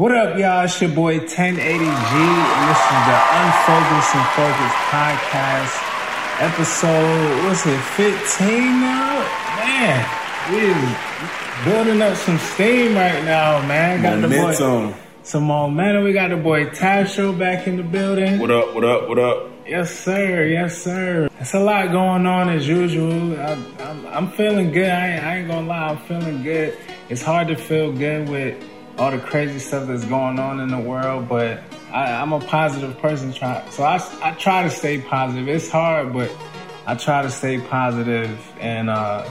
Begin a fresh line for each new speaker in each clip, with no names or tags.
What up, y'all? It's your boy 1080Gee, and this is the Unfocused and Focused podcast, episode, what's it, 15 now? Man, we building up some steam right now, man.
Got momentum.
The boy, some momentum. We got the boy Tastro back in the building.
What up, what up, what up?
Yes, sir. Yes, sir. It's a lot going on as usual. I, am feeling good. I ain't, I ain't gonna lie. I'm feeling good. It's hard to feel good with all the crazy stuff that's going on in the world, but I, am a positive person. Try, so I, I try to stay positive. It's hard, but I try to stay positive, and uh,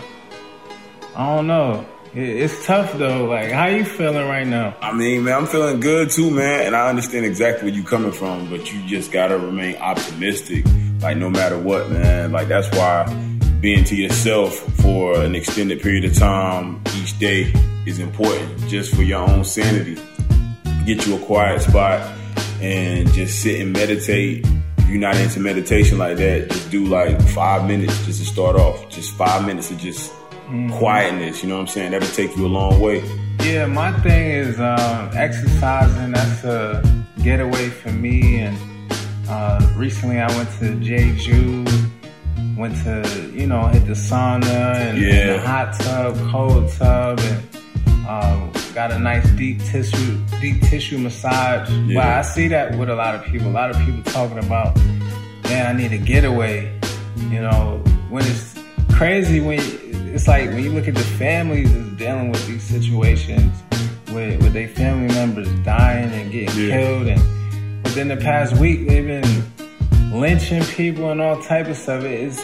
I don't know. It, it's tough though. Like, how you feeling right now?
I mean, man, I'm feeling good too, man, and I understand exactly where you're coming from, but you just gotta remain optimistic. Like, no matter what, man. Like, that's why being to yourself for an extended period of time each day is important just for your own sanity. Get you a quiet spot and just sit and meditate. If you're not into meditation like that, just do like five minutes just to start off. Just five minutes of just mm. quietness, you know what I'm saying? That'll take you a long way.
Yeah, my thing is um, exercising. That's a getaway for me. And uh, recently I went to Jeju went to you know hit the sauna and, yeah. and the hot tub, cold tub, and um, got a nice deep tissue deep tissue massage. Yeah. But I see that with a lot of people. A lot of people talking about, man, I need a getaway. You know, when it's crazy when it's like when you look at the families that's dealing with these situations with with their family members dying and getting yeah. killed and within the past week they've been lynching people and all type of stuff. It's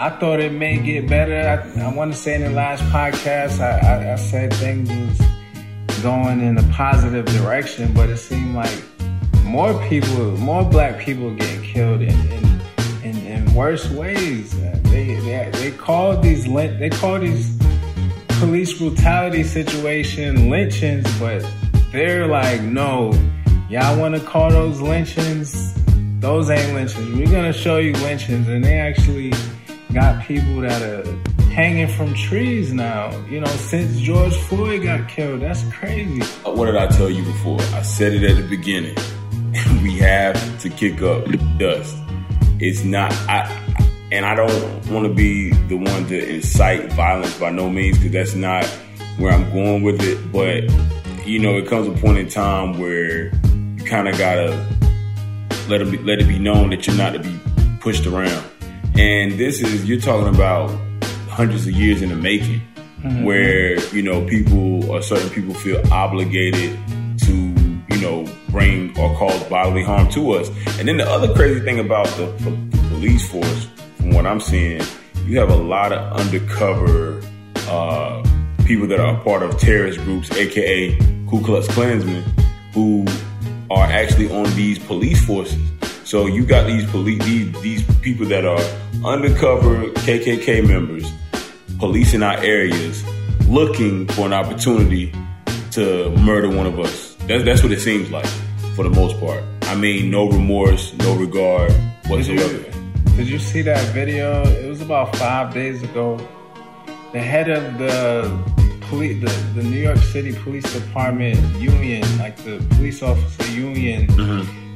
I thought it may get better. I, I want to say in the last podcast, I, I, I, said things was going in a positive direction, but it seemed like more people, more black people getting killed in in, in, in worse ways. Uh, they, they they call these they call these police brutality situation lynchings, but they're like, no, y'all want to call those lynchings those ain't lynchings. We're gonna show you lynchings, and they actually got people that are hanging from trees now. You know, since George Floyd got killed, that's crazy.
Uh, what did I tell you before? I said it at the beginning. we have to kick up dust. It's not. I, and I don't want to be the one to incite violence by no means, because that's not where I'm going with it. But you know, it comes a point in time where you kind of gotta let it be, let it be known that you're not to be pushed around. And this is you're talking about hundreds of years in the making, mm-hmm. where you know people or certain people feel obligated to you know bring or cause bodily harm to us. And then the other crazy thing about the, the police force, from what I'm seeing, you have a lot of undercover uh, people that are part of terrorist groups, aka Ku Klux Klansmen, who are actually on these police forces. So you got these police, these, these people that are undercover KKK members, policing our areas, looking for an opportunity to murder one of us. That's, that's what it seems like for the most part. I mean, no remorse, no regard whatsoever.
Did you, did you see that video? It was about five days ago. The head of the police, the, the New York City Police Department union, like the police officer union, mm-hmm.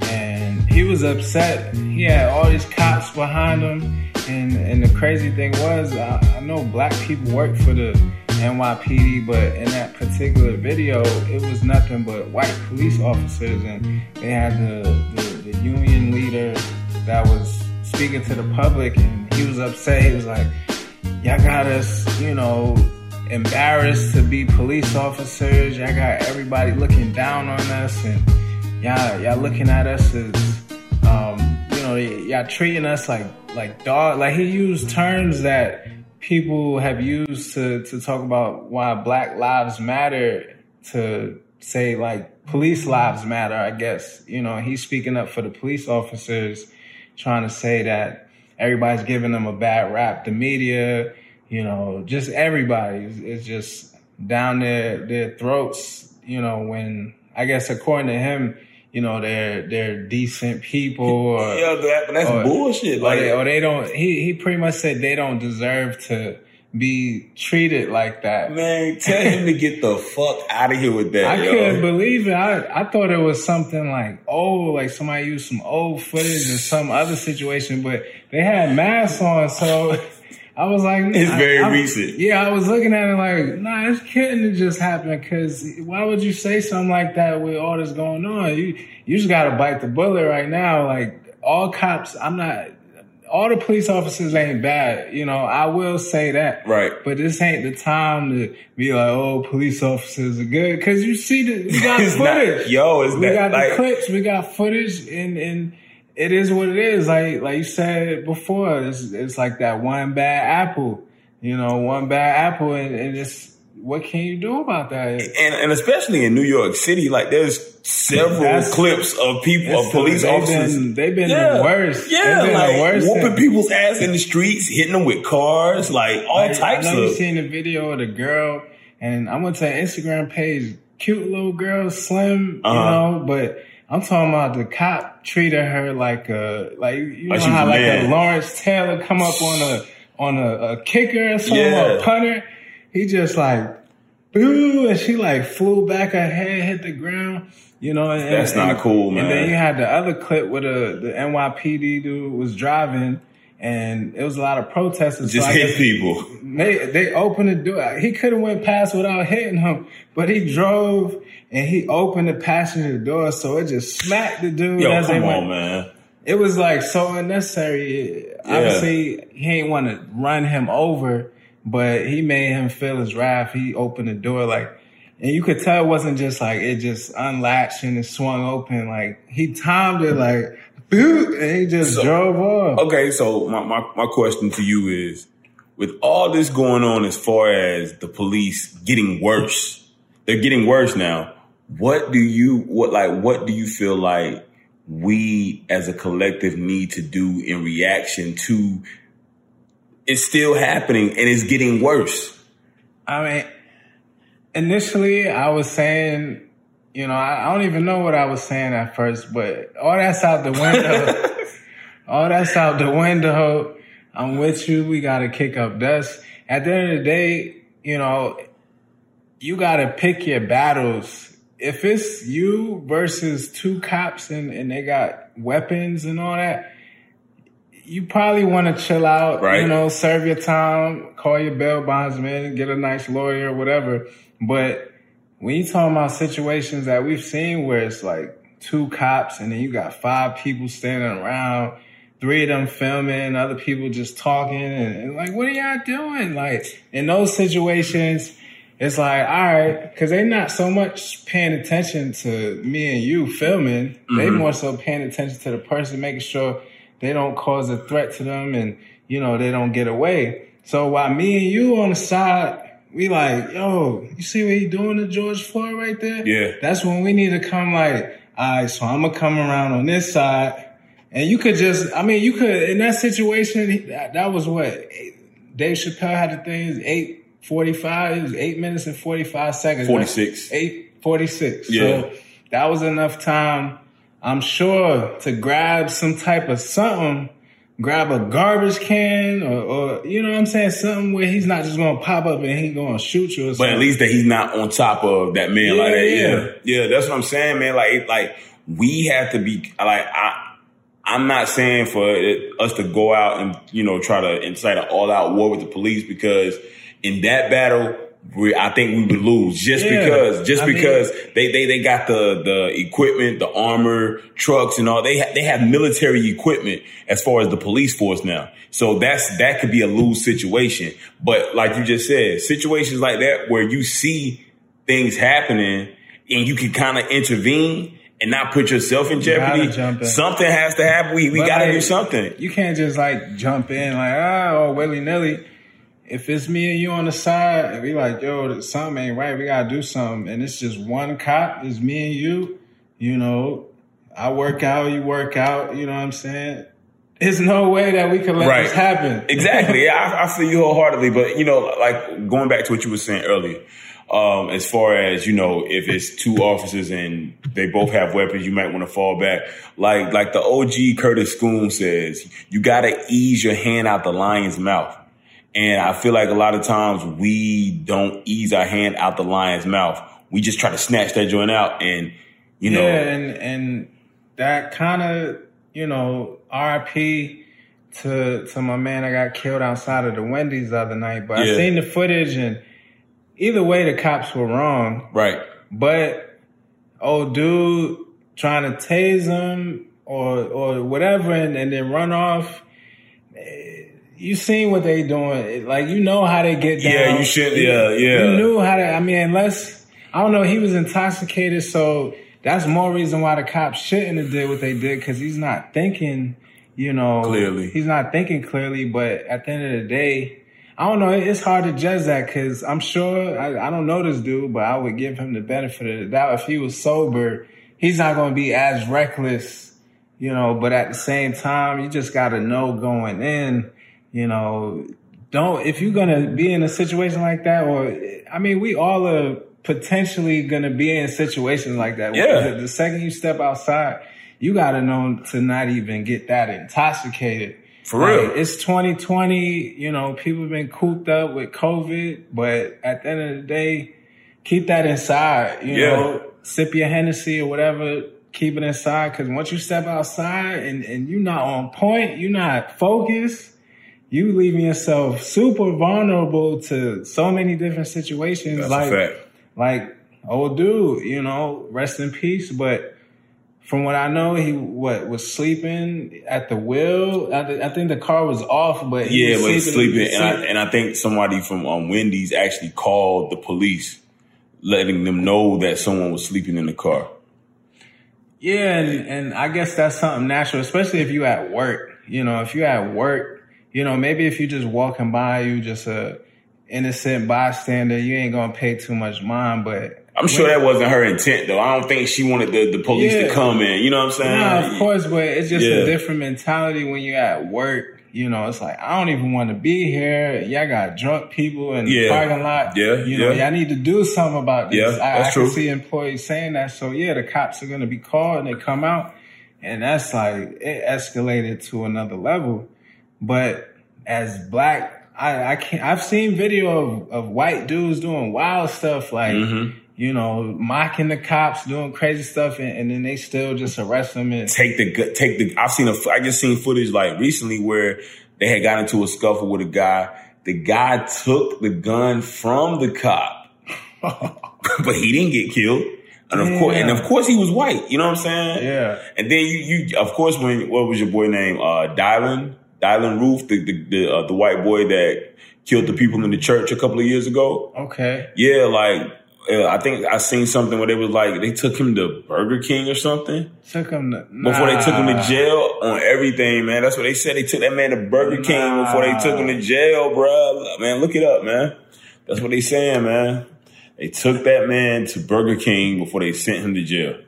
He was upset. He had all these cops behind him, and and the crazy thing was, I, I know black people work for the NYPD, but in that particular video, it was nothing but white police officers, and they had the, the, the union leader that was speaking to the public, and he was upset. He was like, "Y'all got us, you know." embarrassed to be police officers. Y'all got everybody looking down on us, and y'all y'all looking at us as um, you know y'all treating us like like dog. Like he used terms that people have used to to talk about why Black Lives Matter to say like police lives matter. I guess you know he's speaking up for the police officers, trying to say that everybody's giving them a bad rap. The media you know, just everybody is just down their their throats. You know, when I guess according to him, you know, they're they're decent people. Or,
yeah, that, but that's or, bullshit.
Like, or they, or they don't. He he pretty much said they don't deserve to be treated like that.
Man, tell him to get the fuck out of here with that.
I
yo.
couldn't believe it. I, I thought it was something like oh like somebody used some old footage or some other situation, but they had masks on, so I was like,
It's
I-
very
I-
recent.
Yeah, I was looking at it like, nah, this couldn't have just happened because why would you say something like that with all this going on? You you just gotta bite the bullet right now. Like all cops, I'm not. All the police officers ain't bad, you know. I will say that,
Right.
But this ain't the time to be like, "Oh, police officers are good," because you see the we got
It's not-
footage.
yo, it's
we
that-
got
like-
the clips, we got footage, and and it is what it is. Like like you said before, it's it's like that one bad apple, you know, one bad apple, and, and it's what can you do about that?
and and especially in New York City, like there's several
That's-
clips of people of police
they've
officers.
been- they've been
yeah,
the worst.
Yeah,
They've been the
like
worst
whooping people's ass in the streets, hitting them with cars, like all
Like,
types
I know
of.
you seen the video of the girl, and I went to her Instagram page. Cute little girl, slim,
Uh-huh.
you know. But I'm talking about the cop treated her like a like you know
Like
how like a Lawrence Taylor come up on a on a, a kicker or something,
Yeah.
or a punter. He just like boo, and she like flew back. Her head hit the ground. You know, and,
That's
and-
not cool, man.
And then you had the other clip where the the NYPD dude was driving, and it was a lot of protesters.
just
So
hit people.
they they opened the door. He could have went past without hitting him, but he drove and he opened the passenger door, so it just smacked the dude.
Yo,
as they
come
went.
on, man.
It was like so unnecessary. Obviously, he ain't want to run him over, but he made him feel his wrath. He opened the door like, and you could tell it wasn't just like it just unlatched and it swung open. Like he timed it like, and he just
So-
drove off.
Okay, so my, my, my question to you is with all this going on as far as the police getting worse, they're getting worse now. What do you what like what do you feel like we as a collective need to do in reaction to it's still happening and it's getting worse?
I mean, initially I was saying, you know, I, I don't even know what I was saying at first, but all that's out the window. all that's out the window. I'm with you. We got to kick up dust. At the end of the day, you know, you got to pick your battles. If it's you versus two cops and, and they got weapons and all that, you probably want to chill out,
Right.
you know, serve your time, call your bail bondsman, get a nice lawyer, whatever. But when you talking about situations that we've seen where it's like two cops and then you got five people standing around, three of them filming, other people just talking and, and like, what are y'all doing? Like in those situations, it's like, all right, cause they're not so much paying attention to me and you filming. They mm-hmm. more so paying attention to the person, making sure they don't cause a threat to them and, you know, they don't get away. So while me and you on the side, we like, yo, you see what he doing to George Floyd right there?
Yeah.
That's when we need to come like, all right, so I'm gonna come around on this side. And you could just, I mean, you could, in that situation, that, that was what, Dave Chappelle had the thing, eight forty-five. It was eight minutes and forty-five seconds. right?
46.
Eight forty-six.
Yeah.
So that was enough time, I'm sure, to grab some type of something, grab a garbage can, or, or you know what I'm saying, something where he's not just gonna pop up and he's gonna shoot you. Or
But at least that he's not on top of that man like
Yeah,
that.
yeah.
Yeah. Yeah, that's what I'm saying, man. Like, like we have to be like I. I'm not saying for it, us to go out and you know try to incite an all-out war with the police because in that battle, we, I think we would lose just
Yeah.
because just
I mean-
because they, they they got the the equipment, the armor, trucks, and all. They ha- they have military equipment as far as the police force now. So that's that could be a lose situation. But like you just said, situations like that where you see things happening and you can kind of intervene and not put yourself in jeopardy.
in.
Something has to happen. We we got to
like,
do something.
You can't just like jump in like ah or willy nilly. If it's me and you on the side, and we like yo, something ain't right. We gotta do something, and it's just one cop. It's me and you. You know, I work out, you work out. You know what I'm saying? There's no way that we can let
Right.
this happen.
exactly. Yeah, I, I feel you wholeheartedly. But you know, like going back to what you were saying earlier, um, as far as you know, if it's two officers and they both have weapons, you might want to fall back. Like like the OG Curtis Scoon says, you got to ease your hand out the lion's mouth. And I feel like a lot of times we don't ease our hand out the lion's mouth. We just try to snatch that joint out and, you know.
Yeah, and, and that kind of, you know, RIP to to my man I got killed outside of the Wendy's the other night. But
Yeah.
I seen the footage and either way the cops were wrong.
Right.
But old dude trying to tase him or or whatever and, and then run off. You seen what they doing? Like you know how they get down.
Yeah, you should- yeah, yeah.
You knew how to. I mean, unless I don't know, he was intoxicated, so that's more reason why the cops shouldn't have did what they did because he's not thinking. You know,
Clearly.
he's not thinking clearly. But at the end of the day, I don't know. It's hard to judge that because I'm sure I, I don't know this dude, but I would give him the benefit of the doubt. If he was sober, he's not going to be as reckless, you know. But at the same time, you just got to know going in, you know, don't if you're going to be in a situation like that, or I mean, we all are potentially going to be in situations like that.
Yeah.
The, second you step outside, you got to know to not even get that intoxicated.
For
Like,
real.
it's 2020. You know, people have been cooped up with COVID, but at the end of the day, keep that inside. You
Yeah.
know, sip your Hennessy or whatever. Keep it inside because once you step outside and, and you're not on point, you're not focused, you leaving yourself super vulnerable to so many different situations.
That's
like,
a fact.
like old dude, you know, rest in peace. But from what I know, he what was sleeping at the wheel. I, th- I think the car was off, but he
Yeah,
was
but he's sleeping, and I, and I think somebody from um, Wendy's actually called the police, letting them know that someone was sleeping in the car.
yeah, and, and I guess that's something natural, especially if you at work. You know, if you at work, you know, maybe if you just walking by, you just a innocent bystander, you ain't gonna pay too much mind. But
I'm sure that wasn't her intent, though. I don't think she wanted the, the police
Yeah.
to come in. You know what I'm saying?
No, of course, but it's just
Yeah.
a different mentality when you're at work. You know, it's like I don't even want to be here. Y'all got drunk people in the parking lot.
Yeah,
you know,
yeah.
y'all need to do something about this.
Yeah,
I,
that's
I
true.
can see employees saying that. So yeah, the cops are gonna be called and they come out, and that's like it escalated to another level. But as black, I, I can't. I've seen video of, of white dudes doing wild stuff like
Mm-hmm.
you know mocking the cops, doing crazy stuff, and, and then they still just arrest them and
take the take the. I've seen a. I just seen footage like recently where they had got into a scuffle with a guy. The guy took the gun from the cop, but he didn't get killed. And of course, and of course, he was white. You know what I'm saying?
Yeah.
And then you, you, of course, when what was your boy name? Uh, Dylann, Dylann Roof, the the the, uh, the white boy that killed the people in the church a couple of years ago.
Okay.
Yeah, like uh, I think I seen something where they was like they took him to Burger King or something
Took him to,
before they took him to jail on everything, man. That's what they said. They took that man to Burger King
Nah.
before they took him to jail, bruh. Man, look it up, man. That's what they saying, man. They took that man to Burger King before they sent him to jail.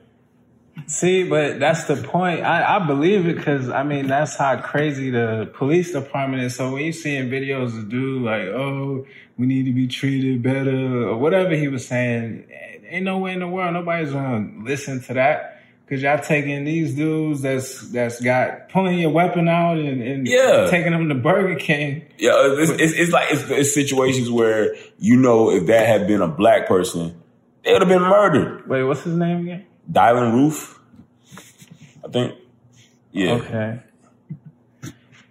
See, but that's the point. I, I believe it because I mean that's how crazy the police department is. So when you seeing videos of dude like, oh, we need to be treated better or whatever he was saying, ain't no way in the world nobody's gonna listen to that. Cause y'all taking these dudes that's that's got pulling your weapon out and, and
Yeah.
taking them to Burger King.
Yeah, it's, it's, it's like it's, it's situations where you know if that had been a black person, they would have been murdered.
Wait, what's his name again?
Dylann Roof, I think. Yeah,
Okay.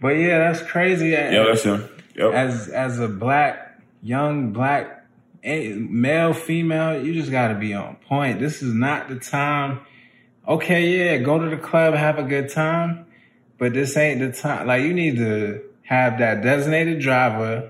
But yeah, that's crazy.
yeah, that's him. Yep.
as as a black young black eh, male female you just got to be on point this is not the time okay yeah go to the club have a good time but this ain't the time like you need to have that designated driver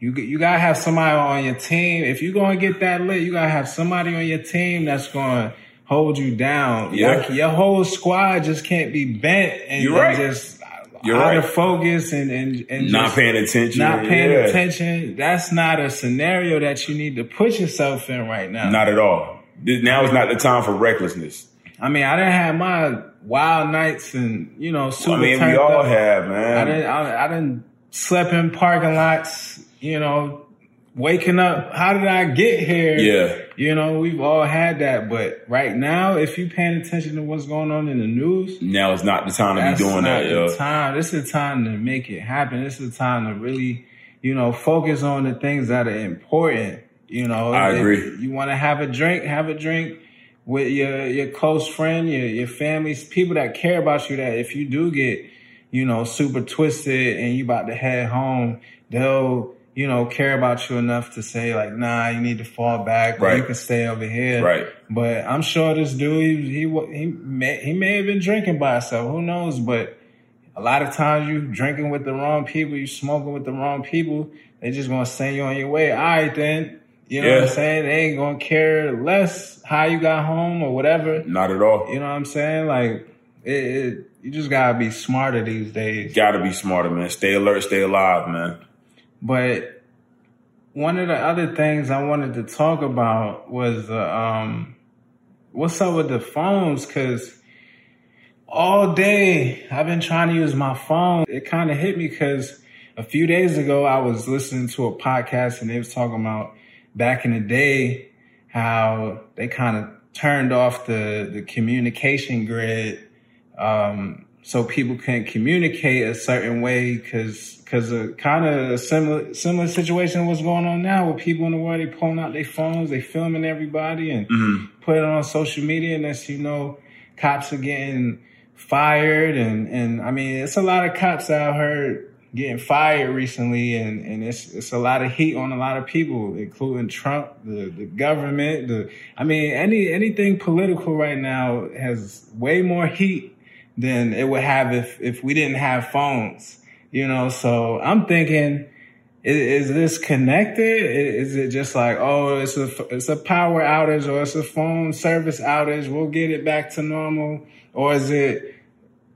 you you got to have somebody on your team if you're going to get that lit you got to have somebody on your team that's going to hold you down
Yeah.
Like, your whole squad just can't be bent and,
You're
and
right.
just
You're
out
right.
of focus and and, and
not paying attention.
not paying
yeah.
attention. That's not a scenario that you need to put yourself in right now.
Not at all. Now is not the time for recklessness.
I mean, I didn't have my wild nights and you know, super
I mean, we all
up.
have,
I didn't. I, I didn't slept in parking lots. You know, waking up. How did I get here?
Yeah.
You know, we've all had that, but right now, if you paying attention to what's going on in the news,
Now is not the time to be doing
not
that,
the
yo.
time. This is the time to make it happen. This is the time to really, you know, focus on the things that are important. You know,
I agree.
you want to have a drink, have a drink with your your close friend, your your family, people that care about you. That if you do get, you know, super twisted and you about to head home, they'll you know care about you enough to say like, nah, you need to fall back,
Right.
you can stay over here.
Right.
But I'm sure this dude, he he he may, he may have been drinking by himself. Who knows? But a lot of times you drinking with the wrong people, you smoking with the wrong people. They just gonna send you on your way. All right, then. You know what I'm saying? They ain't gonna care less how you got home or whatever.
Not at all.
You know what I'm saying? Like, it, it, you just gotta be smarter these days.
Got to be smarter, man. Stay alert, stay alive, man.
But one of the other things I wanted to talk about was uh, um, what's up with the phones? Because all day I've been trying to use my phone. It kind of hit me because a few days ago I was listening to a podcast and they was talking about back in the day how they kind of turned off the the communication grid um, so people can communicate a certain way because because of kind of a similar similar situation was going on now with people in the world they pulling out their phones they filming everybody and mm-hmm. put it on social media and that's you know cops are getting fired and and I mean it's a lot of cops out here getting fired recently and and it's it's a lot of heat on a lot of people including Trump the the government the I mean any anything political right now has way more heat than it would have if if we didn't have phones you know so I'm thinking is, is this connected? Is it just like, oh, it's a it's a power outage or it's a phone service outage? We'll get it back to normal, or is it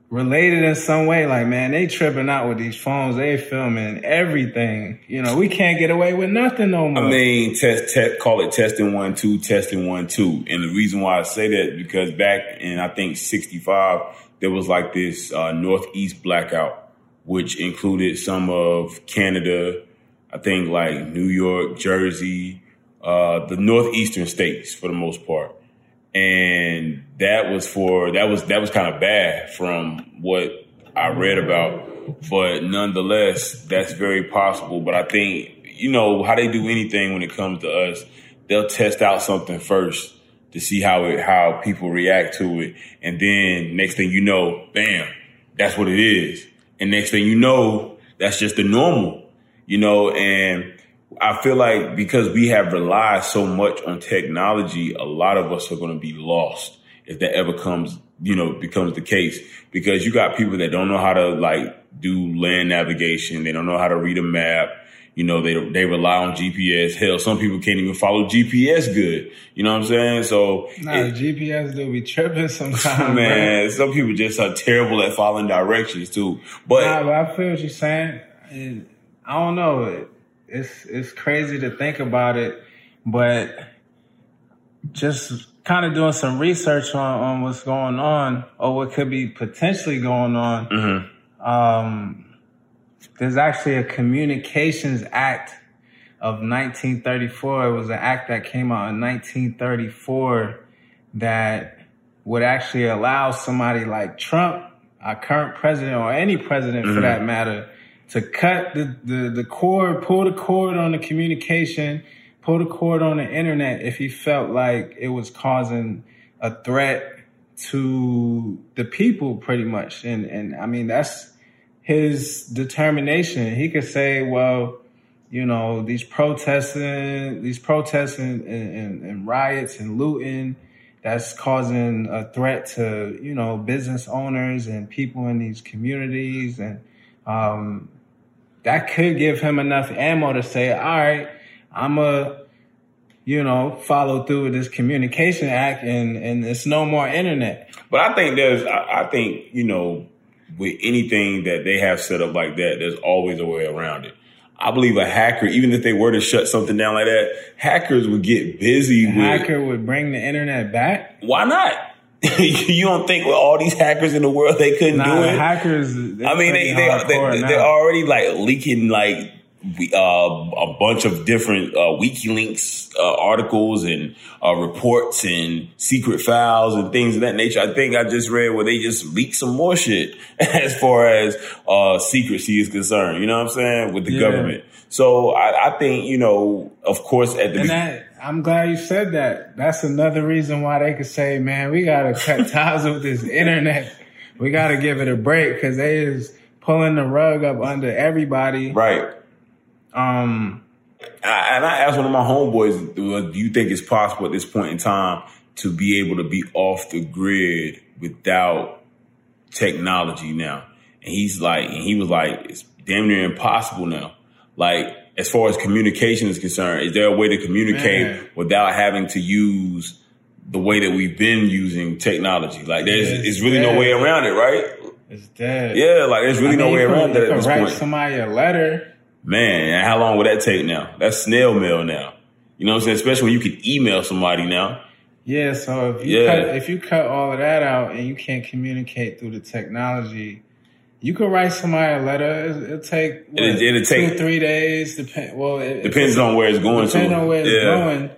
related in some way? Like, man, they tripping out with these phones. They filming everything. You know, we can't get away with nothing no more.
I mean, test, test, call it testing one, two, testing one, two. And the reason why I say that because back in I think '65, there was like this uh, northeast blackout, which included some of Canada, I think like New York, Jersey, uh, the northeastern states for the most part. And that was for that was that was kind of bad from what I read about, but nonetheless, that's very possible. But I think you know how they do anything when it comes to us, they'll test out something first to see how it how people react to it, and then next thing you know, bam, that's what it is. And next thing you know, that's just the normal, you know. And I feel like because we have relied so much on technology, a lot of us are going to be lost if that ever comes, you know, becomes the case. Because you got people that don't know how to like do land navigation, they don't know how to read a map. You know, they they rely on GPS. Hell, some people can't even follow GPS good. You know what I'm saying? So
nah,
it-
GPS do be tripping sometimes,
man, some people just are terrible at following directions too. But
Nah, but I feel what you're saying. And I don't know. It, it's it's crazy to think about it, but just kind of doing some research on, on what's going on or what could be potentially going on.
Mhm.
Um, there's actually a Communications Act of 1934. It was an act that came out in 1934 that would actually allow somebody like Trump, our current president, or any president for mm-hmm. that matter, to cut the, the, the cord, pull the cord on the communication, pull the cord on the internet if he felt like it was causing a threat to the people pretty much. And, and I mean, that's his determination. He could say, well, you know, these protesting, these protests and, and, and riots and looting, that's causing a threat to, you know, business owners and people in these communities. And, um, that could give him enough ammo to say, all right, I'm a, you know, follow through with this communication act and, and it's no more internet.
But I think there's, I, I think, you know, with anything that they have set up like that, there's always a way around it. I believe a hacker, even if they were to shut something down like that, hackers would get busy with.
Hacker would bring the internet back.
Why not? you don't think with all these hackers in the world they couldn't
Nah,
do it?
hackers.
I mean, they they, they, they, are already like leaking like we, uh, a bunch of different uh, WikiLeaks uh, articles and uh, reports and secret files and things of that nature. I think I just read where they just leaked some more shit as far as uh, secrecy is concerned. You know what I'm saying with the yeah. government. So I, I, think you know, of course, at the
and that, I'm glad you said that. That's another reason why they could say, "Man, we gotta cut ties with this internet. We gotta give it a break because they is pulling the rug up under everybody."
Right
um,
I, and I asked one of my homeboys, "Do you think it's possible at this point in time to be able to be off the grid without technology now?" And he's like, and he was like, "It's damn near impossible now." Like, as far as communication is concerned, is there a way to communicate Man. without having to use the way that we've been using technology? Like, there's, it's, it's really dead. no way around it, right?
It's dead.
Yeah, like there's really I mean, no way around that at this
write
point.
somebody a letter
Man, how long would that take now? That's snail mail now. You know what I'm saying? Especially when you can email somebody now.
Yeah, so if you yeah. cut if you cut all of that out and you can't communicate through the technology, you could write somebody a letter. It'll, take what,
it'll, it'll take
two three days. Depend. Well, it,
depends on where it's going.
Depends on where it's yeah. going.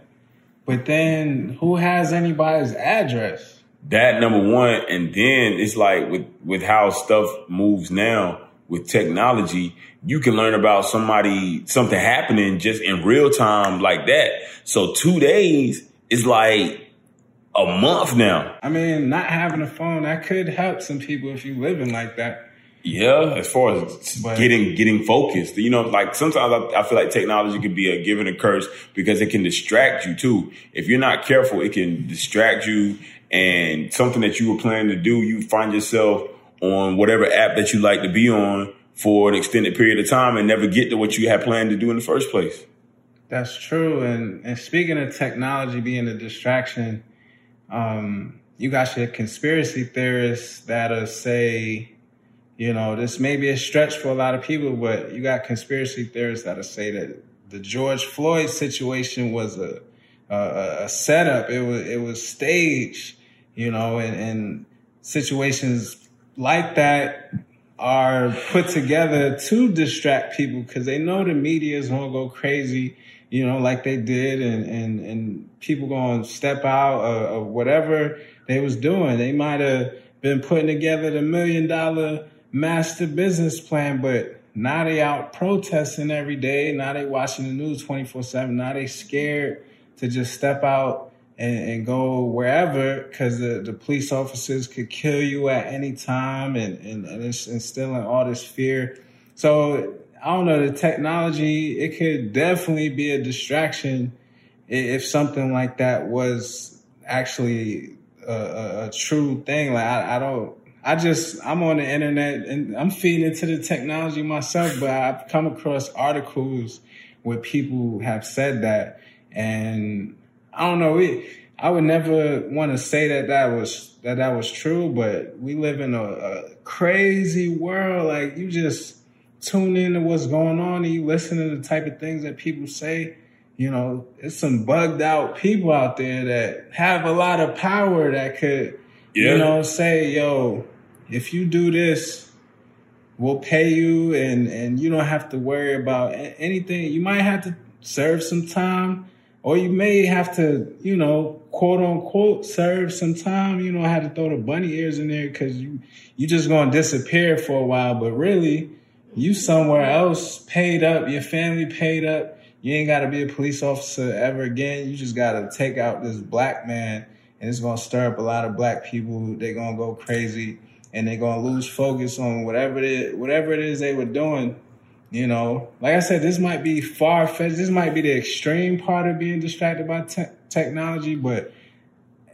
But then, who has anybody's address?
That number one, and then it's like with with how stuff moves now with technology, you can learn about somebody, something happening just in real time like that. So two days is like a month now.
I mean, not having a phone, that could help some people if you living like that.
Yeah, as far as but, getting getting focused, you know, like sometimes I, I, feel like technology could be a given a curse because it can distract you too. If you're not careful, it can distract you, and something that you were planning to do, you find yourself on whatever app that you like to be on for an extended period of time and never get to what you had planned to do in the first place.
That's true. And and speaking of technology being a distraction, um, you got your conspiracy theorists that'll say, you know, this may be a stretch for a lot of people, but you got conspiracy theorists that'll say that the George Floyd situation was a a, a setup. It was it was staged, you know, and, and situations like that are put together to distract people because they know the media is going to go crazy, you know, like they did, and and and people going to step out of, of whatever they was doing. They might have been putting together the million dollar master business plan, but now they out protesting every day. Now they watching the news twenty four seven. Now they scared to just step out and, and go wherever because the, the police officers could kill you at any time and, and, and it's instilling all this fear. So I don't know, the technology, it could definitely be a distraction if something like that was actually a, a, a true thing. Like I, I don't, I just I'm on the internet and I'm feeding into the technology myself, but I've come across articles where people have said that, and I don't know. It, I would never want to say that that was that that was true, but we live in a, a crazy world. Like you just tune in to what's going on and you listen to the type of things that people say. You know, it's some bugged out people out there that have a lot of power that could, yeah. you know, say, yo, if you do this, we'll pay you and, and you don't have to worry about anything. You might have to serve some time or you may have to, you know, quote unquote, serve some time. You know, I had to throw the bunny ears in there because you you just gonna disappear for a while. But really, you somewhere else paid up. Your family paid up. You ain't got to be a police officer ever again. You just got to take out this black man, and it's gonna stir up a lot of black people. They're gonna go crazy, and they're gonna lose focus on whatever it is, whatever it is they were doing you know, like I said, this might be far fetched. This might be the extreme part of being distracted by te- technology, but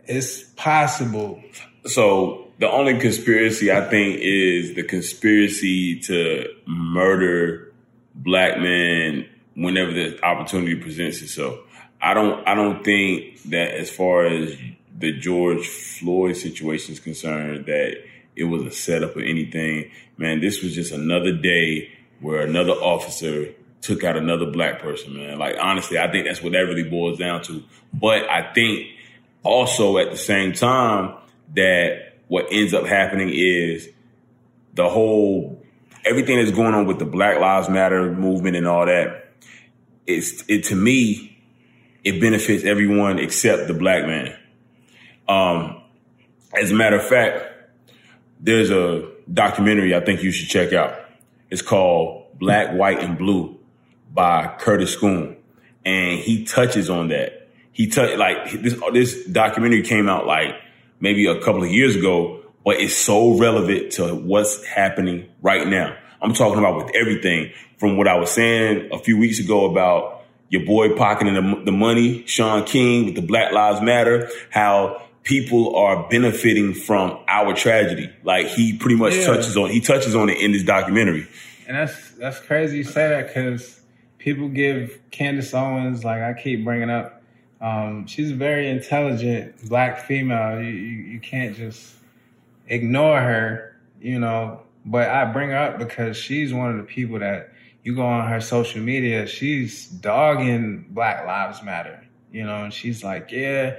it's possible.
So the only conspiracy I think is the conspiracy to murder black men whenever the opportunity presents itself. I don't I don't think that as far as the George Floyd situation is concerned that it was a setup or anything. Man, this was just another day where another officer took out another black person, man. Like honestly, I think that's what that really boils down to. But I think also at the same time that what ends up happening is the whole everything that's going on with the Black Lives Matter movement and all that, it's it to me, it benefits everyone except the black man. Um, as a matter of fact, there's a documentary I think you should check out. It's called Black, White, and Blue by Curtis Scoon, and he touches on that. He touch like this. This documentary came out like maybe a couple of years ago, but it's so relevant to what's happening right now. I'm talking about with everything from what I was saying a few weeks ago about your boy pocketing the, the money, Shaun King with the Black Lives Matter, how people are benefiting from our tragedy. Like he pretty much yeah. touches on, he touches on it in this documentary.
And that's, that's crazy you say that because people give Candace Owens, like I keep bringing up, um, she's a very intelligent black female. You, you, you can't just ignore her, you know, but I bring her up because she's one of the people that you go on her social media, she's dogging Black Lives Matter, you know, and she's like, yeah,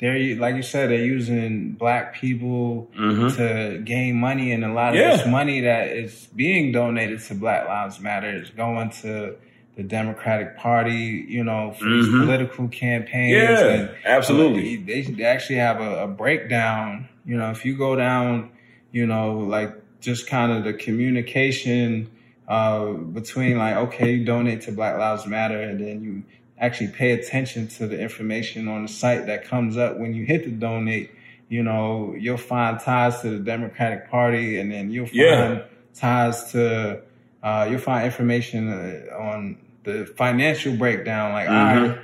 they're like you said, they're using black people mm-hmm. to gain money, and a lot of yeah. this money that is being donated to Black Lives Matter is going to the Democratic Party, you know, for mm-hmm. political campaigns.
Yeah, and, absolutely.
they, they actually have a, a breakdown. You know, if you go down, you know, like just kind of the communication uh, between like, okay, you donate to Black Lives Matter, and then you actually pay attention to the information on the site that comes up when you hit the donate. You know, you'll find ties to the Democratic Party, and then you'll find yeah. ties to uh, you'll find information uh, on the financial breakdown. Like, mm-hmm. all right,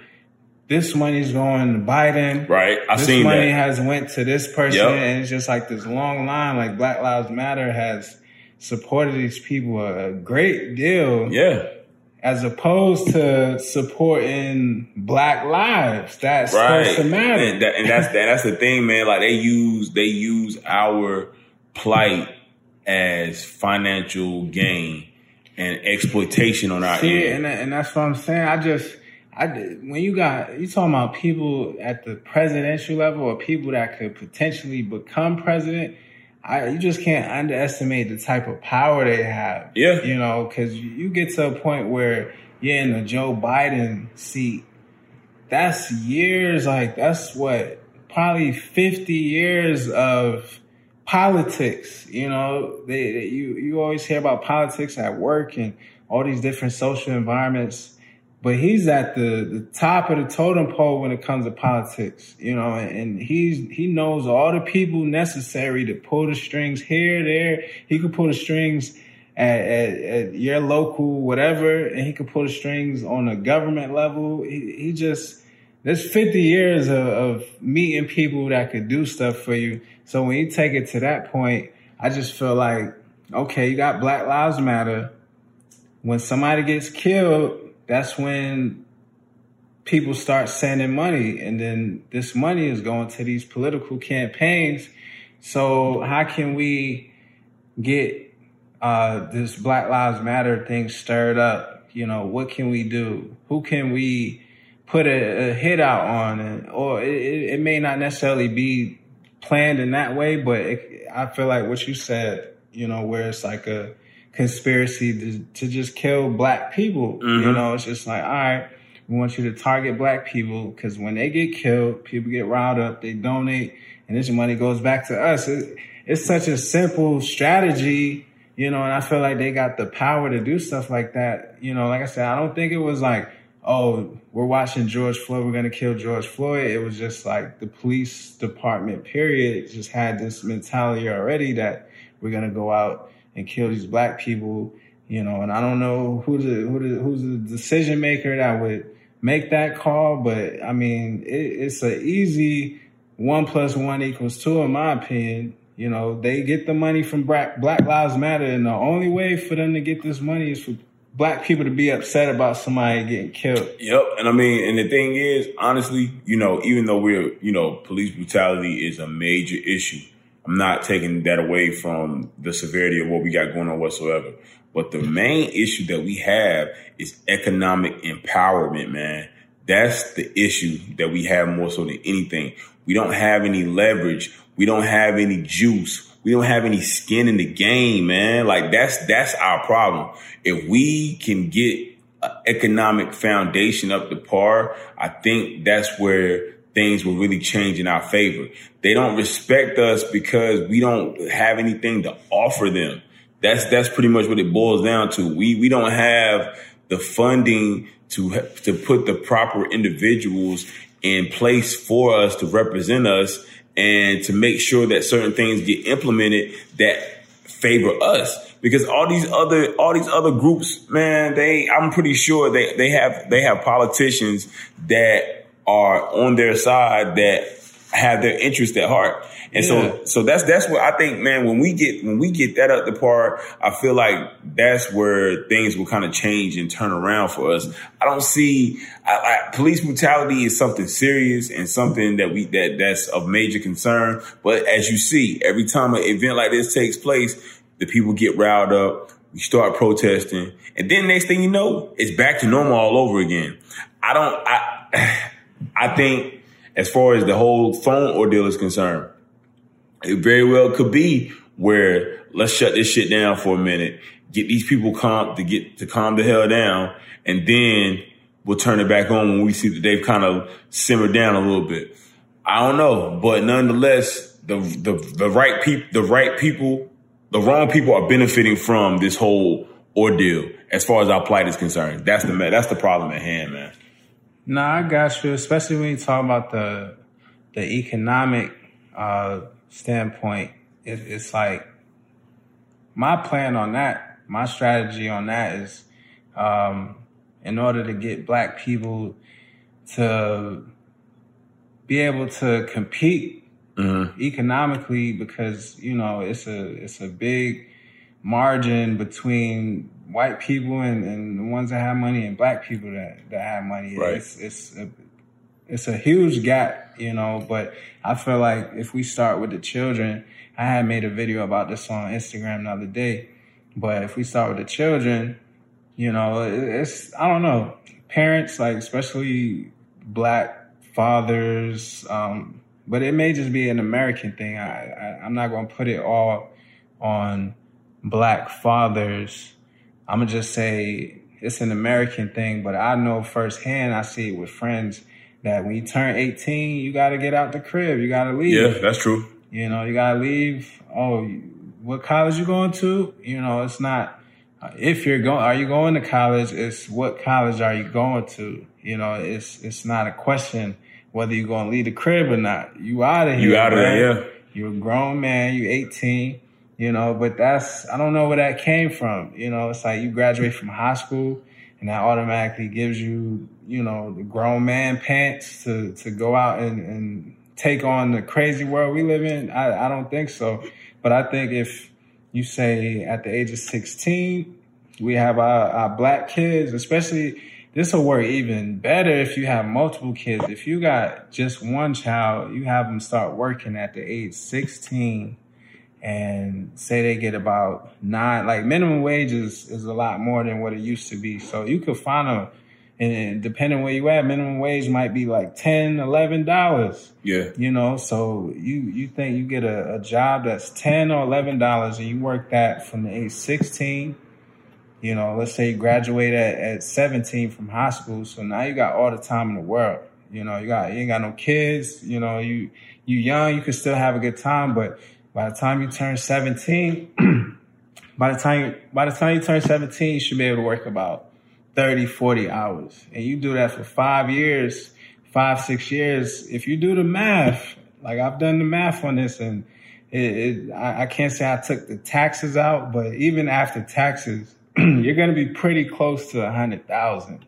this money's going to Biden.
Right. I've
this
seen
money
that.
has went to this person. Yep. And it's just like this long line. Like Black Lives Matter has supported these people a great deal.
Yeah.
As opposed to supporting black lives. That's right. supposed to matter.
And, that, and that's that's the thing, man. Like they use they use our plight as financial gain and exploitation on our
See, end. And, and that's what I'm saying. I just I when you got you talking about people at the presidential level or people that could potentially become president, I you just can't underestimate the type of power they have.
Yeah,
you know, because you get to a point where you're in the Joe Biden seat. That's years, like that's what probably fifty years of politics. You know, they, they you you always hear about politics at work and all these different social environments but he's at the, the top of the totem pole when it comes to politics, you know, and he's, he knows all the people necessary to pull the strings here, there. He could pull the strings at, at, at your local, whatever, and he could pull the strings on a government level. He, he just, there's 50 years of, of meeting people that could do stuff for you. So when you take it to that point, I just feel like, okay, you got Black Lives Matter. When somebody gets killed, that's when people start sending money and then this money is going to these political campaigns. So how can we get uh, this Black Lives Matter thing stirred up? You know, what can we do? Who can we put a, a hit out on? And, or it, it, may not necessarily be planned in that way, but it, I feel like what you said, you know, where it's like a, conspiracy to, to just kill black people. Mm-hmm. You know, it's just like, all right, we want you to target black people because when they get killed, people get riled up, they donate, and this money goes back to us. It, it's such a simple strategy, you know, and I feel like they got the power to do stuff like that. You know, like I said, I don't think it was like, oh, we're watching George Floyd, we're going to kill George Floyd. It was just like the police department, period, just had this mentality already that we're going to go out and kill these black people, you know, and I don't know who's the, who the, who's the decision maker that would make that call, but I mean, it, it's an easy one plus one equals two, in my opinion. You know, they get the money from Black, Black Lives Matter, and the only way for them to get this money is for black people to be upset about somebody getting killed.
Yep. And I mean, and the thing is, honestly, you know, even though we're, you know, police brutality is a major issue, I'm not taking that away from the severity of what we got going on whatsoever. But the main issue that we have is economic empowerment, man. That's the issue that we have more so than anything. We don't have any leverage. We don't have any juice. we don't have any skin in the game, man. Like that's that's our problem. If we can get economic foundation up to par, I think that's where things will really change in our favor. They don't respect us because we don't have anything to offer them. That's that's pretty much what it boils down to. We we don't have the funding to to put the proper individuals in place for us to represent us and to make sure that certain things get implemented that favor us because all these other all these other groups man they i'm pretty sure they they have they have politicians that are on their side that have their interest at heart and yeah. so, so that's that's what I think, man. When we get when we get that up the par, I feel like that's where things will kind of change and turn around for us. I don't see I, I, police brutality is something serious and something that we that that's of major concern. But as you see, every time an event like this takes place, the people get riled up. We start protesting, and then next thing you know, it's back to normal all over again. I don't. I I think as far as the whole phone ordeal is concerned it very well could be where let's shut this shit down for a minute, get these people calm to get to calm the hell down, and then we'll turn it back on when we see that they've kind of simmered down a little bit. I don't know, but nonetheless, the the the right people, the right people, the wrong people are benefiting from this whole ordeal as far as our plight is concerned. That's the that's the problem at hand, man.
Nah, I got you. Especially when you talk about the the economic uh, standpoint, it, it's like my plan on that, my strategy on that is um, in order to get black people to be able to compete mm-hmm. economically because you know it's a it's a big margin between white people and, and the ones that have money and black people that, that have money. Right. It's it's a, it's a huge gap, you know, but I feel like if we start with the children, I had made a video about this on Instagram the other day, but if we start with the children, you know, it's, I don't know, parents, like, especially black fathers, um, but it may just be an American thing. I, I I'm not going to put it all on black fathers. I'm gonna just say it's an American thing, but I know firsthand. I see it with friends that when you turn 18, you got to get out the crib. You got to leave.
Yeah, that's true.
You know, you got to leave. Oh, what college you going to? You know, it's not if you're going. Are you going to college? It's what college are you going to? You know, it's it's not a question whether you're going to leave the crib or not. You out of here.
You out of there. Yeah.
You're a grown man. You're 18. You know, but that's I don't know where that came from. You know, it's like you graduate from high school and that automatically gives you, you know, the grown man pants to to go out and, and take on the crazy world we live in. I, I don't think so. But I think if you say at the age of 16, we have our, our black kids, especially this will work even better if you have multiple kids. If you got just one child, you have them start working at the age 16 and say they get about nine, like minimum wages is a lot more than what it used to be. So you could find a, and depending where you at, minimum wage might be like 10 dollars.
Yeah.
You know, so you you think you get a, a job that's ten or eleven dollars, and you work that from the age sixteen. You know, let's say you graduate at, at seventeen from high school, so now you got all the time in the world. You know, you got you ain't got no kids. You know, you you young, you can still have a good time, but by the time you turn 17, by the time you, by the time you turn 17, you should be able to work about 30, 40 hours. And you do that for five years, five, six years. If you do the math, like I've done the math on this and it, it, I, I can't say I took the taxes out, but even after taxes, you're going to be pretty close to a hundred thousand.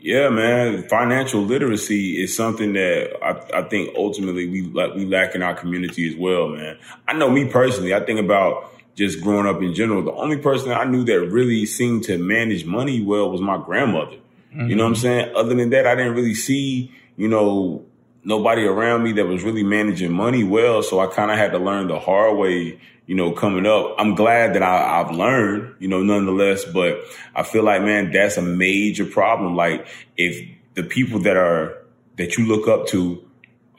Yeah, man. Financial literacy is something that I, I think ultimately we like we lack in our community as well, man. I know me personally. I think about just growing up in general. The only person I knew that really seemed to manage money well was my grandmother. Mm-hmm. You know what I'm mm-hmm. saying? Other than that, I didn't really see, you know, nobody around me that was really managing money well. So I kind of had to learn the hard way, you know, coming up. I'm glad that I, have learned, you know, nonetheless, but I feel like, man, that's a major problem. Like if the people that are, that you look up to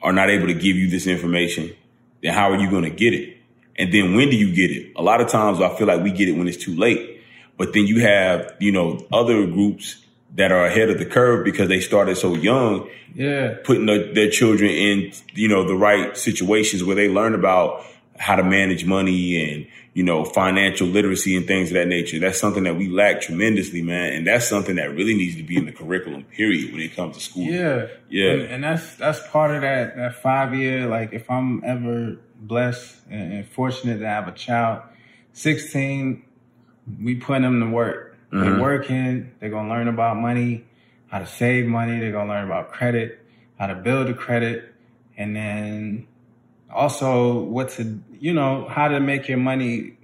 are not able to give you this information, then how are you going to get it? And then when do you get it? A lot of times I feel like we get it when it's too late. But then you have, you know, other groups that are ahead of the curve because they started so young.
Yeah.
Putting the, their children in, you know, the right situations where they learn about how to manage money and, you know, financial literacy and things of that nature. That's something that we lack tremendously, man. And that's something that really needs to be in the curriculum, period, when it comes to school.
Yeah.
Yeah.
And, and that's that's part of that that five year, like if I'm ever blessed and, and fortunate to have a child, sixteen, we put them to work.
Mm-hmm.
They're working, they're gonna learn about money, how to save money, they're gonna learn about credit, how to build a credit, and then also what to you know how to make your money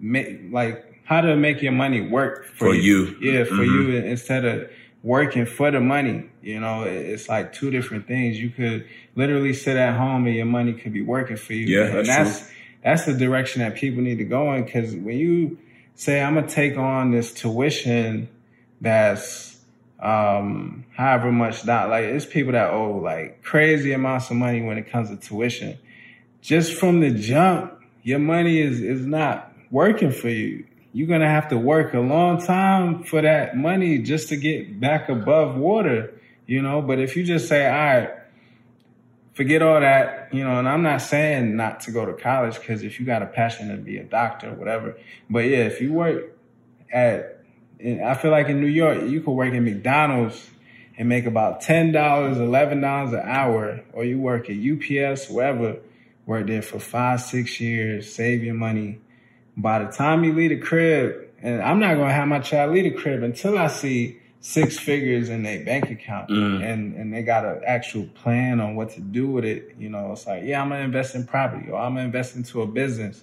make like how to make your money work for,
For you.
yeah for
Mhm.
you instead of working for the money you know it's like two different things you could literally sit at home and your money could be working for you
Yeah,
and
that's
that's that's the direction that people need to go in because when you say i'm gonna take on this tuition that's um however much that like it's people that owe like crazy amounts of money when it comes to tuition. Just from the jump your money is is not working for you. You're gonna have to work a long time for that money just to get back above water you know? But if you just say all right forget all that, you know, and I'm not saying not to go to college because if you got a passion to be a doctor or whatever, but yeah, if you work at, I feel like in New York, you could work at McDonald's and make about $10, $11 an hour, or you work at UPS, wherever, work there for five, six years, save your money. By the time you leave the crib, and I'm not gonna have my child leave the crib until I see six figures in their bank account
Mhm.
and and they got an actual plan on what to do with it. You know, it's like, yeah, I'm gonna invest in property or I'm gonna invest into a business,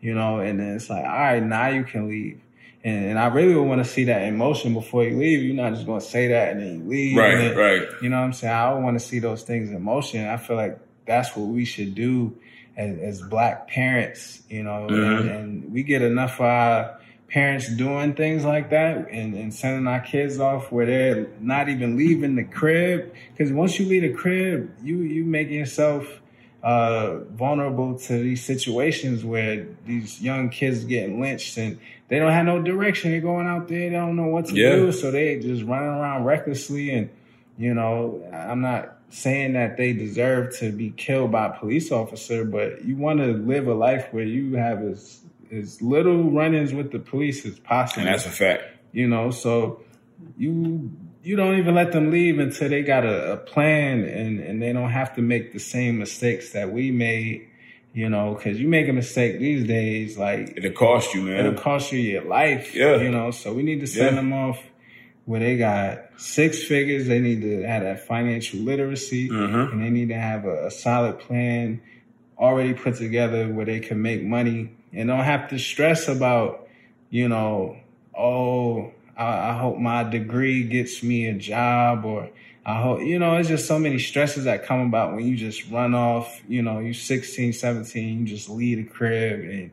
you know, and then it's like, all right, now you can leave. And, and I really want to see that emotion before you leave. You're not just gonna say that and then you leave.
Right,
then-
right.
you know what I'm saying? I want to see those things in motion. I feel like that's what we should do as, as black parents, you know,
Mhm.
and, and we get enough of our parents doing things like that and, and sending our kids off where they're not even leaving the crib. Cause once you leave the crib, you, you make yourself, uh, vulnerable to these situations where these young kids getting lynched and they don't have no direction. They're going out there. They don't know what to
Yeah.
do. So they just running around recklessly and, you know, I'm not saying that they deserve to be killed by a police officer, but you want to live a life where you have as as little run-ins with the police as possible.
And that's a fact.
you know, so you you don't even let them leave until they got a, a plan and and they don't have to make the same mistakes that we made. You know, because you make a mistake these days, like
It'll cost you, man.
It'll cost you your life.
Yeah.
You know, so we need to send
Yeah.
them off where they got six figures. They need to have that financial literacy
Mhm.
and they need to have a, a solid plan already put together where they can make money and don't have to stress about, you know, oh, I, I hope my degree gets me a job or I hope, you know, it's just so many stresses that come about when you just run off, you know, you 16, 17, you just leave the crib and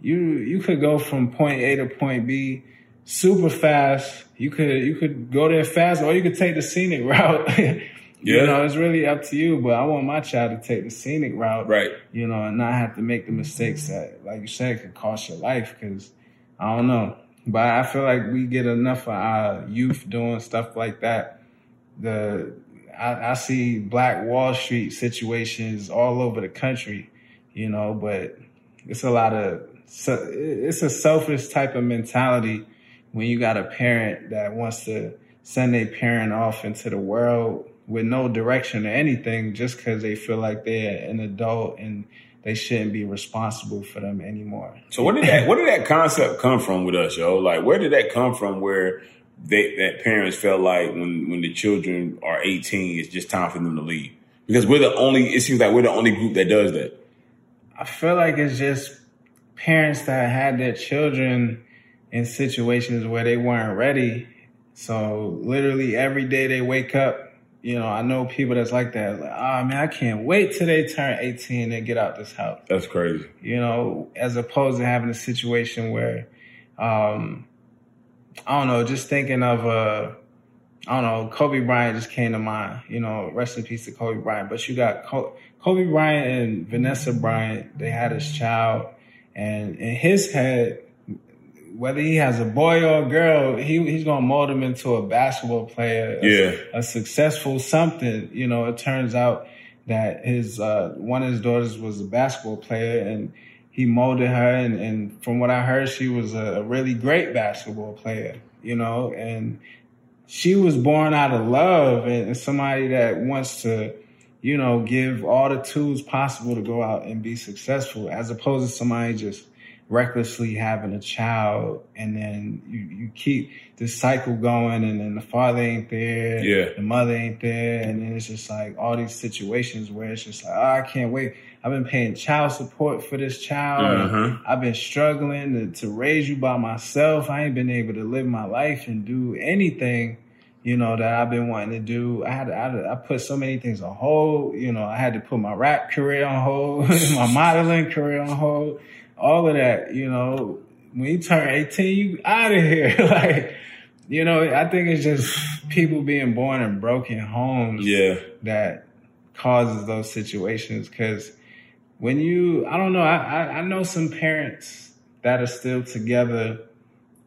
you, you could go from point A to point B super fast. You could, you could go there fast or you could take the scenic route.
Yeah.
You know, it's really up to you, but I want my child to take the scenic route
Right.
you know, and not have to make the mistakes that, like you said, could cost your life. Because I don't know, but I feel like we get enough of our youth doing stuff like that. The I, I see Black Wall Street situations all over the country, you know, but it's a lot of so it's a selfish type of mentality when you got a parent that wants to send a parent off into the world with no direction or anything just because they feel like they're an adult and they shouldn't be responsible for them anymore.
So where did that where did that concept come from with us, yo? Like where did that come from where they that parents felt like when when the children are 18 it's just time for them to leave? Because we're the only it seems like we're the only group that does that.
I feel like it's just parents that had their children in situations where they weren't ready. So literally every day they wake up, you know, I know people that's like that. Like, oh man, I can't wait till they turn 18 and get out this house.
That's crazy.
You know, as opposed to having a situation where, um, I don't know, just thinking of, uh, I don't know, Kobe Bryant just came to mind. You know, rest in peace to Kobe Bryant. But you got Kobe Bryant and Vanessa Bryant. They had this child, And in his head, whether he has a boy or a girl, he he's gonna mold him into a basketball player,
Yeah.
a, a successful something. You know, it turns out that his uh, one of his daughters was a basketball player, and he molded her. And, and from what I heard, she was a, a really great basketball player. You know, and she was born out of love and, and somebody that wants to, you know, give all the tools possible to go out and be successful, as opposed to somebody just recklessly having a child and then you, you keep this cycle going and then the father ain't there,
Yeah.
the mother ain't there, and then it's just like all these situations where it's just like, oh, I can't wait. I've been paying child support for this child.
Mhm.
I've been struggling to, to raise you by myself. I ain't been able to live my life and do anything, you know, that I've been wanting to do. I had, I, had to- I put so many things on hold. You know, I had to put my rap career on hold, my modeling career on hold, all of that. You know, when you turn eighteen, you out of here. like, you know, I think it's just people being born in broken homes
Yeah.
that causes those situations because when you i don't know I, I i know some parents that are still together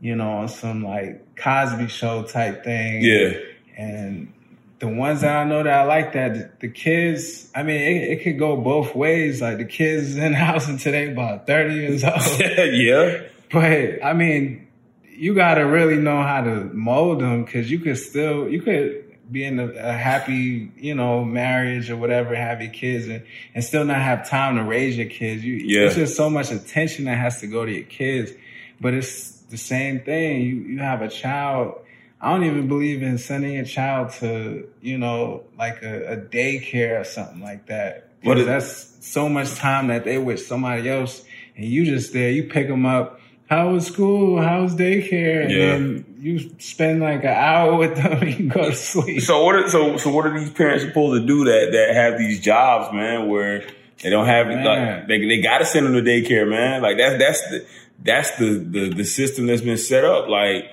you know on some like cosby show type thing
Yeah.
and the ones that i know that i like that the, kids i mean it, it could go both ways like the kids in the house until they about 30 years old
yeah.
but I mean, you got to really know how to mold them because you could still you could be in a, a happy you know marriage or whatever, have your kids and, and still not have time to raise your kids. You,
Yeah.
It's just so much attention that has to go to your kids, but it's the same thing. You you have a child. I don't even believe in sending a child to you know like a, a daycare or something like that.
What
Because that's so much time that they with somebody else, and you just there. You pick them up. How was school? How was daycare? And
Yeah.
then you spend like an hour with them and you go to sleep.
So what? Are, so so what are these parents supposed to do that that have these jobs, man, where they don't have
Man.
like they they got to send them to daycare, man. Like that's that's the that's the the the system that's been set up. Like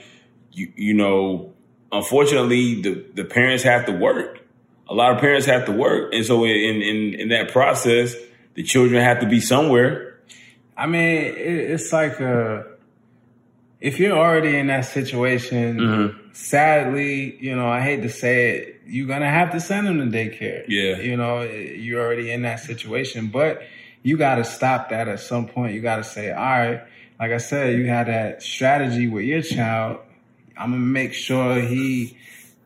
you you know, unfortunately, the the parents have to work. A lot of parents have to work, and so in in in that process, the children have to be somewhere.
I mean, it, it's like a. If you're already in that situation,
Mm-hmm.
sadly, you know, I hate to say it, you're gonna have to send them to daycare.
Yeah.
You know, you're already in that situation, but you got to stop that at some point. You got to say, all right, like I said, you had that strategy with your child. I'm gonna make sure he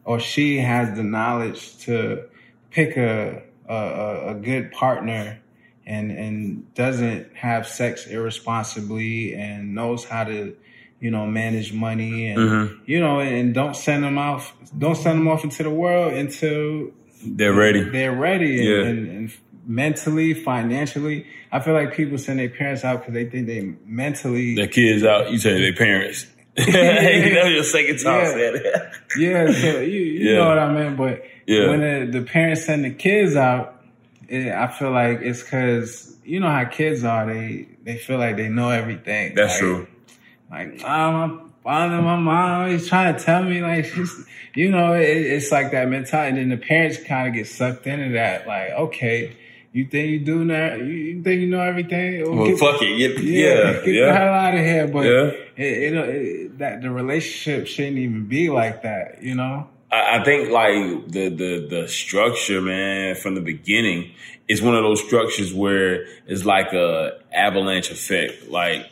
or she has the knowledge to pick a a, a, good partner and and doesn't have sex irresponsibly and knows how to you know manage money and
Mhm.
you know and don't send them off don't send them off into the world until
They're ready.
they're ready and,
Yeah.
and, and mentally financially i feel like people send their parents out because they think they mentally
The kids out. You say their parents. you know, your second time
Yeah.
said it.
Yeah, so you, you
Yeah.
know what I mean. But
Yeah.
when the, the parents send the kids out, it, I feel like it's because you know how kids are. They they feel like they know everything.
That's
Like-
true.
Like, oh, my father, my mom, he's trying to tell me, like, she's, you know, it, it's like that mentality. And then the parents kind of get sucked into that. Like, okay, you think you do know, you, think you know everything? Well, get-
fuck it. Get,
yeah,
yeah,
get the hell out of here. But
Yeah.
it, it, it, that the relationship shouldn't even be like that, you know?
I, I think like the the the structure, man, from the beginning is one of those structures where it's like a avalanche effect. Like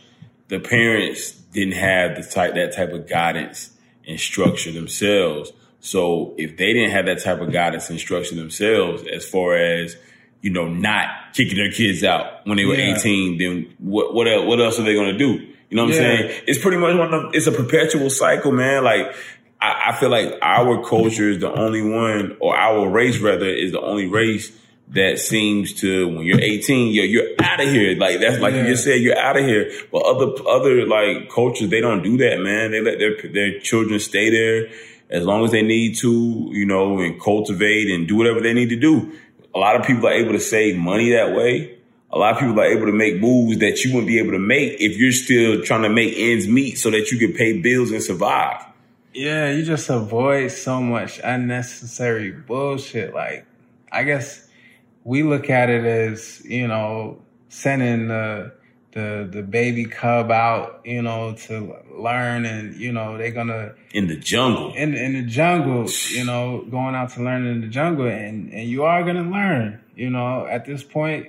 the parents didn't have the type that type of guidance and structure themselves. So if they didn't have that type of guidance and structure themselves, as far as you know, not kicking their kids out when they were
Yeah.
eighteen, then what what else, what else are they going to do? You know what I'm saying? It's pretty much one of it's a perpetual cycle, man. Like I, I feel like our culture is the only one, or our race rather, is the only race that seems to when you're 18, you're you're out of here. Like that's like you just said, you're out of here. But other other like cultures, they don't do that, man. They let their their children stay there as long as they need to, you know, and cultivate and do whatever they need to do. A lot of people are able to save money that way. A lot of people are able to make moves that you wouldn't be able to make if you're still trying to make ends meet so that you can pay bills and survive.
Yeah, you just avoid so much unnecessary bullshit. Like, I guess we look at it as, you know, sending the the the baby cub out, you know, to learn, and you know they're gonna
in the jungle,
in in the jungle, you know, going out to learn in the jungle, and and you are gonna learn, you know, at this point.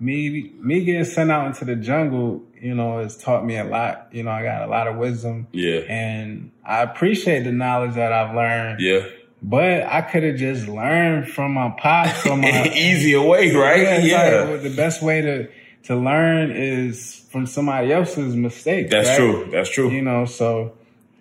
Me, me getting sent out into the jungle, you know, has taught me a lot. You know, I got a lot of wisdom.
Yeah.
And I appreciate the knowledge that I've learned.
Yeah.
But I could have just learned from my pops, from my
easier way, right?
Yeah. yeah. Like, the best way to to learn is from somebody else's mistake.
That's
right?
true. That's true.
You know, so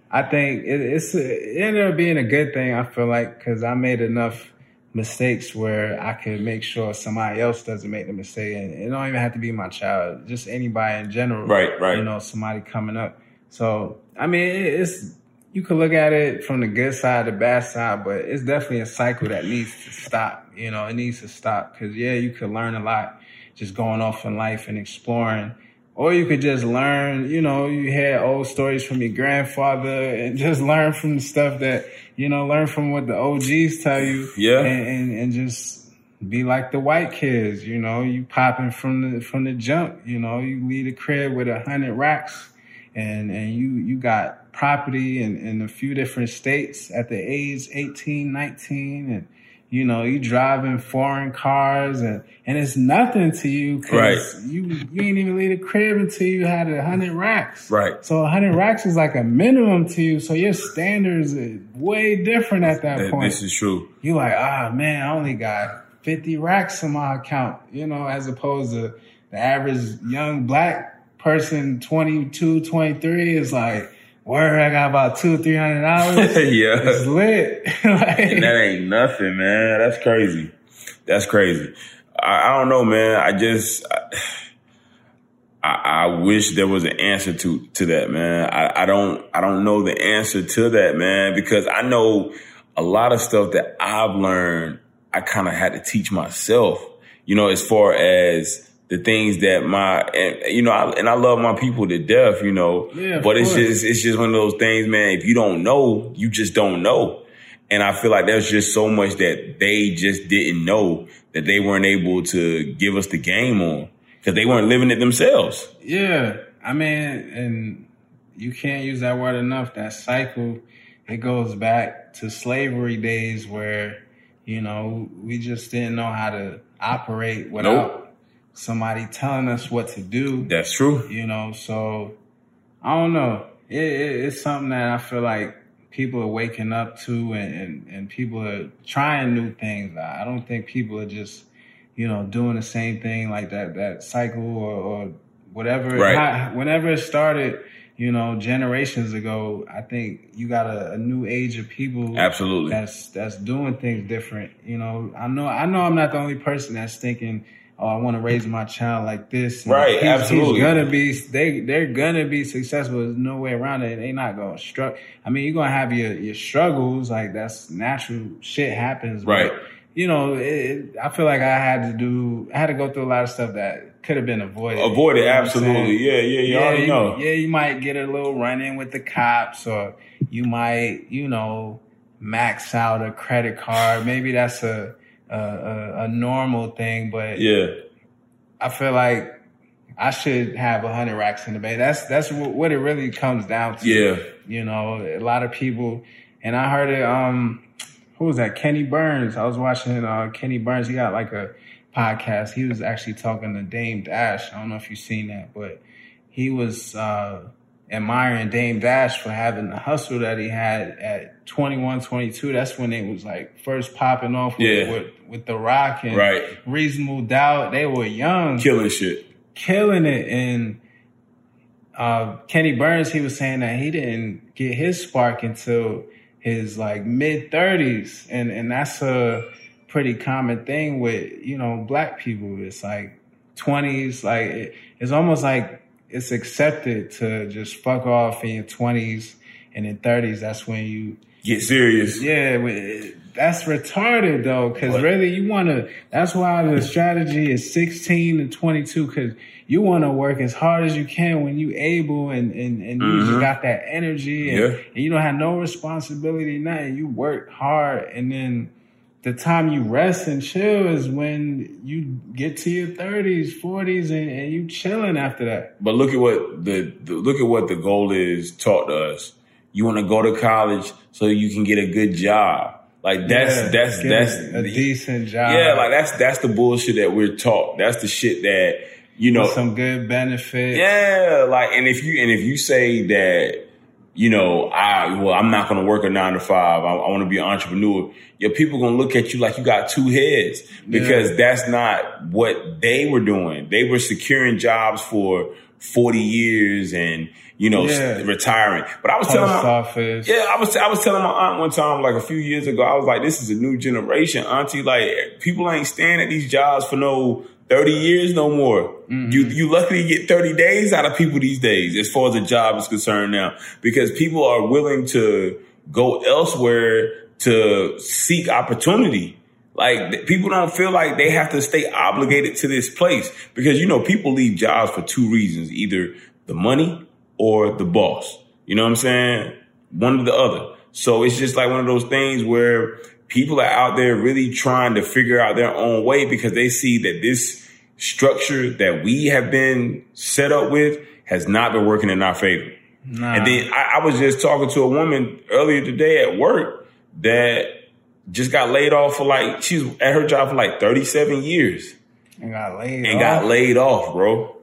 I think it, it's it ended up being a good thing. I feel like because I made enough mistakes where I could make sure somebody else doesn't make the mistake, and it don't even have to be my child, just anybody in general.
Right. Right.
You know, somebody coming up. So I mean, it's you can look at it from the good side, the bad side, but it's definitely a cycle that needs to stop. You know, it needs to stop because yeah, you could learn a lot just going off in life and exploring. Or you could just learn, you know, you hear old stories from your grandfather and just learn from the stuff that, you know, learn from what the OGs tell you.
Yeah.
And, and, and just be like the white kids, you know, you popping from the, from the jump, you know, you leave a crib with a hundred racks and, and you, you got property in, in a few different states at the age 18, 19 and, you know, you driving foreign cars and, and it's nothing to you because
right.
you, you ain't even leave the crib until you had a hundred racks.
Right.
So a hundred racks is like a minimum to you. So your standards are way different at that,
that
point.
This is true.
You like, ah, man, I only got 50 racks in my account, you know, as opposed to the average young black person, 22, 23 is like, Word, I got about two or three hundred dollars.
yeah,
it's lit.
like, and that ain't nothing, man. That's crazy. That's crazy. I, I don't know, man. I just, I, I, wish there was an answer to to that, man. I, I don't, I don't know the answer to that, man, because I know a lot of stuff that I've learned. I kind of had to teach myself. You know, as far as the things that my and you know I, and I love my people to death, you know.
Yeah,
but it's
course.
just it's just one of those things, man. If you don't know, you just don't know. And I feel like there's just so much that they just didn't know that they weren't able to give us the game on because they weren't living it themselves.
Yeah, I mean, and you can't use that word enough. That cycle, it goes back to slavery days where you know we just didn't know how to operate without.
Nope
somebody telling us what to do.
That's true.
You know, so I don't know. It, it, it's something that I feel like people are waking up to and, and, and, people are trying new things. I don't think people are just, you know, doing the same thing like that, that cycle or, or whatever.
Right.
whenever it started, you know, generations ago, I think you got a, a, new age of people.
Absolutely.
That's, that's doing things different. You know, I know, I know I'm not the only person that's thinking, oh, I want to raise my child like this.
And right,
he's,
absolutely.
He's gonna be they they're gonna be successful. There's no way around it. They're not gonna struggle. I mean, you're gonna have your your struggles. Like that's natural. Shit happens.
Right.
But, you know, it, I feel like I had to do. I had to go through a lot of stuff that could have been avoided.
Avoided, you know absolutely. Yeah, yeah, you
yeah,
already
you,
know.
Yeah, you might get a little run in with the cops, or you might, you know, max out a credit card. Maybe that's a a, a, a normal thing, but
yeah
I feel like I should have a hundred racks in the bank. That's that's what it really comes down to.
Yeah,
you know, a lot of people, and I heard it. Um, who was that? Kenny Burns. I was watching uh, Kenny Burns. He got like a podcast. He was actually talking to Dame Dash. I don't know if you've seen that, but he was uh, admiring Dame Dash for having the hustle that he had at 21, 22. That's when they was like first popping off with,
yeah.
with, with The Roc and
right.
Reasonable Doubt. They were young.
Killing shit.
Killing it. And uh, Kenny Burns, he was saying that he didn't get his spark until his like mid 30s. And, and that's a pretty common thing with, you know, black people. It's like 20s. Like it, it's almost like it's accepted to just fuck off in your twenties and in thirties. That's when you
get serious.
Yeah, that's retarded though, because really you want to. That's why the strategy is sixteen to twenty two, because you want to work as hard as you can when you able and and, and mm-hmm. you just got that energy and,
yeah.
and you don't have no responsibility. Nothing. You work hard and then the time you rest and chill is when you get to your thirties, forties, and, and, you chilling after that.
But look at what the, the look at what the goal is taught to us. You want to go to college so you can get a good job. Like that's yeah, that's that's
a decent job.
Yeah, like that's that's the bullshit that we're taught. That's the shit that you know
With some good benefits.
Yeah, like and if you and if you say that you know, I well, I'm not going to work a nine to five. I, I want to be an entrepreneur. Your people going to look at you like you got two heads because yeah. that's not what they were doing. They were securing jobs for 40 years and you know yeah. retiring. But I was Post telling my office. yeah, I was I was telling my aunt one time like a few years ago. I was like, this is a new generation, auntie. Like people ain't staying at these jobs for no 30 years no more. Mm-hmm. You you luckily get 30 days out of people these days as far as a job is concerned now because people are willing to go elsewhere to seek opportunity. Like people don't feel like they have to stay obligated to this place because you know people leave jobs for two reasons, either the money or the boss. You know what I'm saying? One or the other. So it's just like one of those things where people are out there really trying to figure out their own way because they see that this structure that we have been set up with has not been working in our favor. Nah. And then I, I was just talking to a woman earlier today at work that just got laid off for like she's at her job for like 37 years.
And got laid
and
off.
got laid off, bro.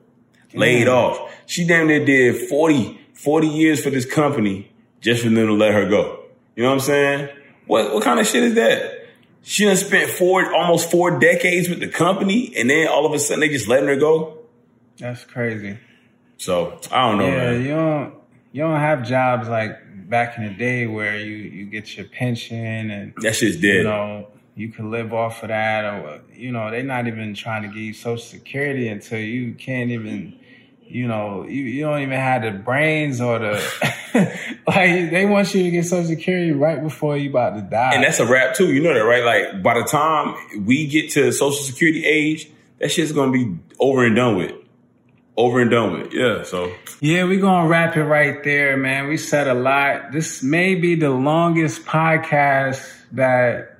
Damn. Laid off. She damn near did 40, 40 years for this company just for them to let her go. You know what I'm saying? What what kind of shit is that? She done spent four almost four decades with the company, and then all of a sudden they just letting her go.
That's crazy.
So I don't know.
Yeah,
man.
you don't you don't have jobs like back in the day where you you get your pension and
that shit's dead.
You know, you can live off of that, or you know, they're not even trying to give you Social Security until you can't even you know, you, you don't even have the brains or the like they want you to get social security right before you about to die.
And that's a wrap too. You know that, right? Like by the time we get to social security age, that shit's gonna be over and done with. Over and done with. Yeah. So
Yeah, we're gonna wrap it right there, man. We said a lot. This may be the longest podcast that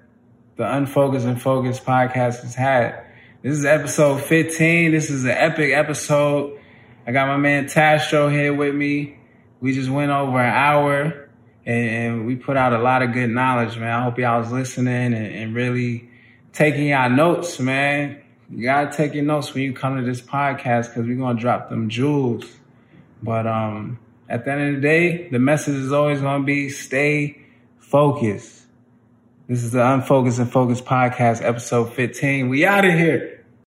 the Unfocused and Focused podcast has had. This is episode 15. This is an epic episode. I got my man Tastro here with me. We just went over an hour and, we put out a lot of good knowledge, man. I hope y'all was listening and, and really taking y'all notes, man. You gotta take your notes when you come to this podcast because we're gonna drop them jewels. But um, at the end of the day, the message is always gonna be stay focused. This is the Unfocused and Focused Podcast, episode 15. We out of here.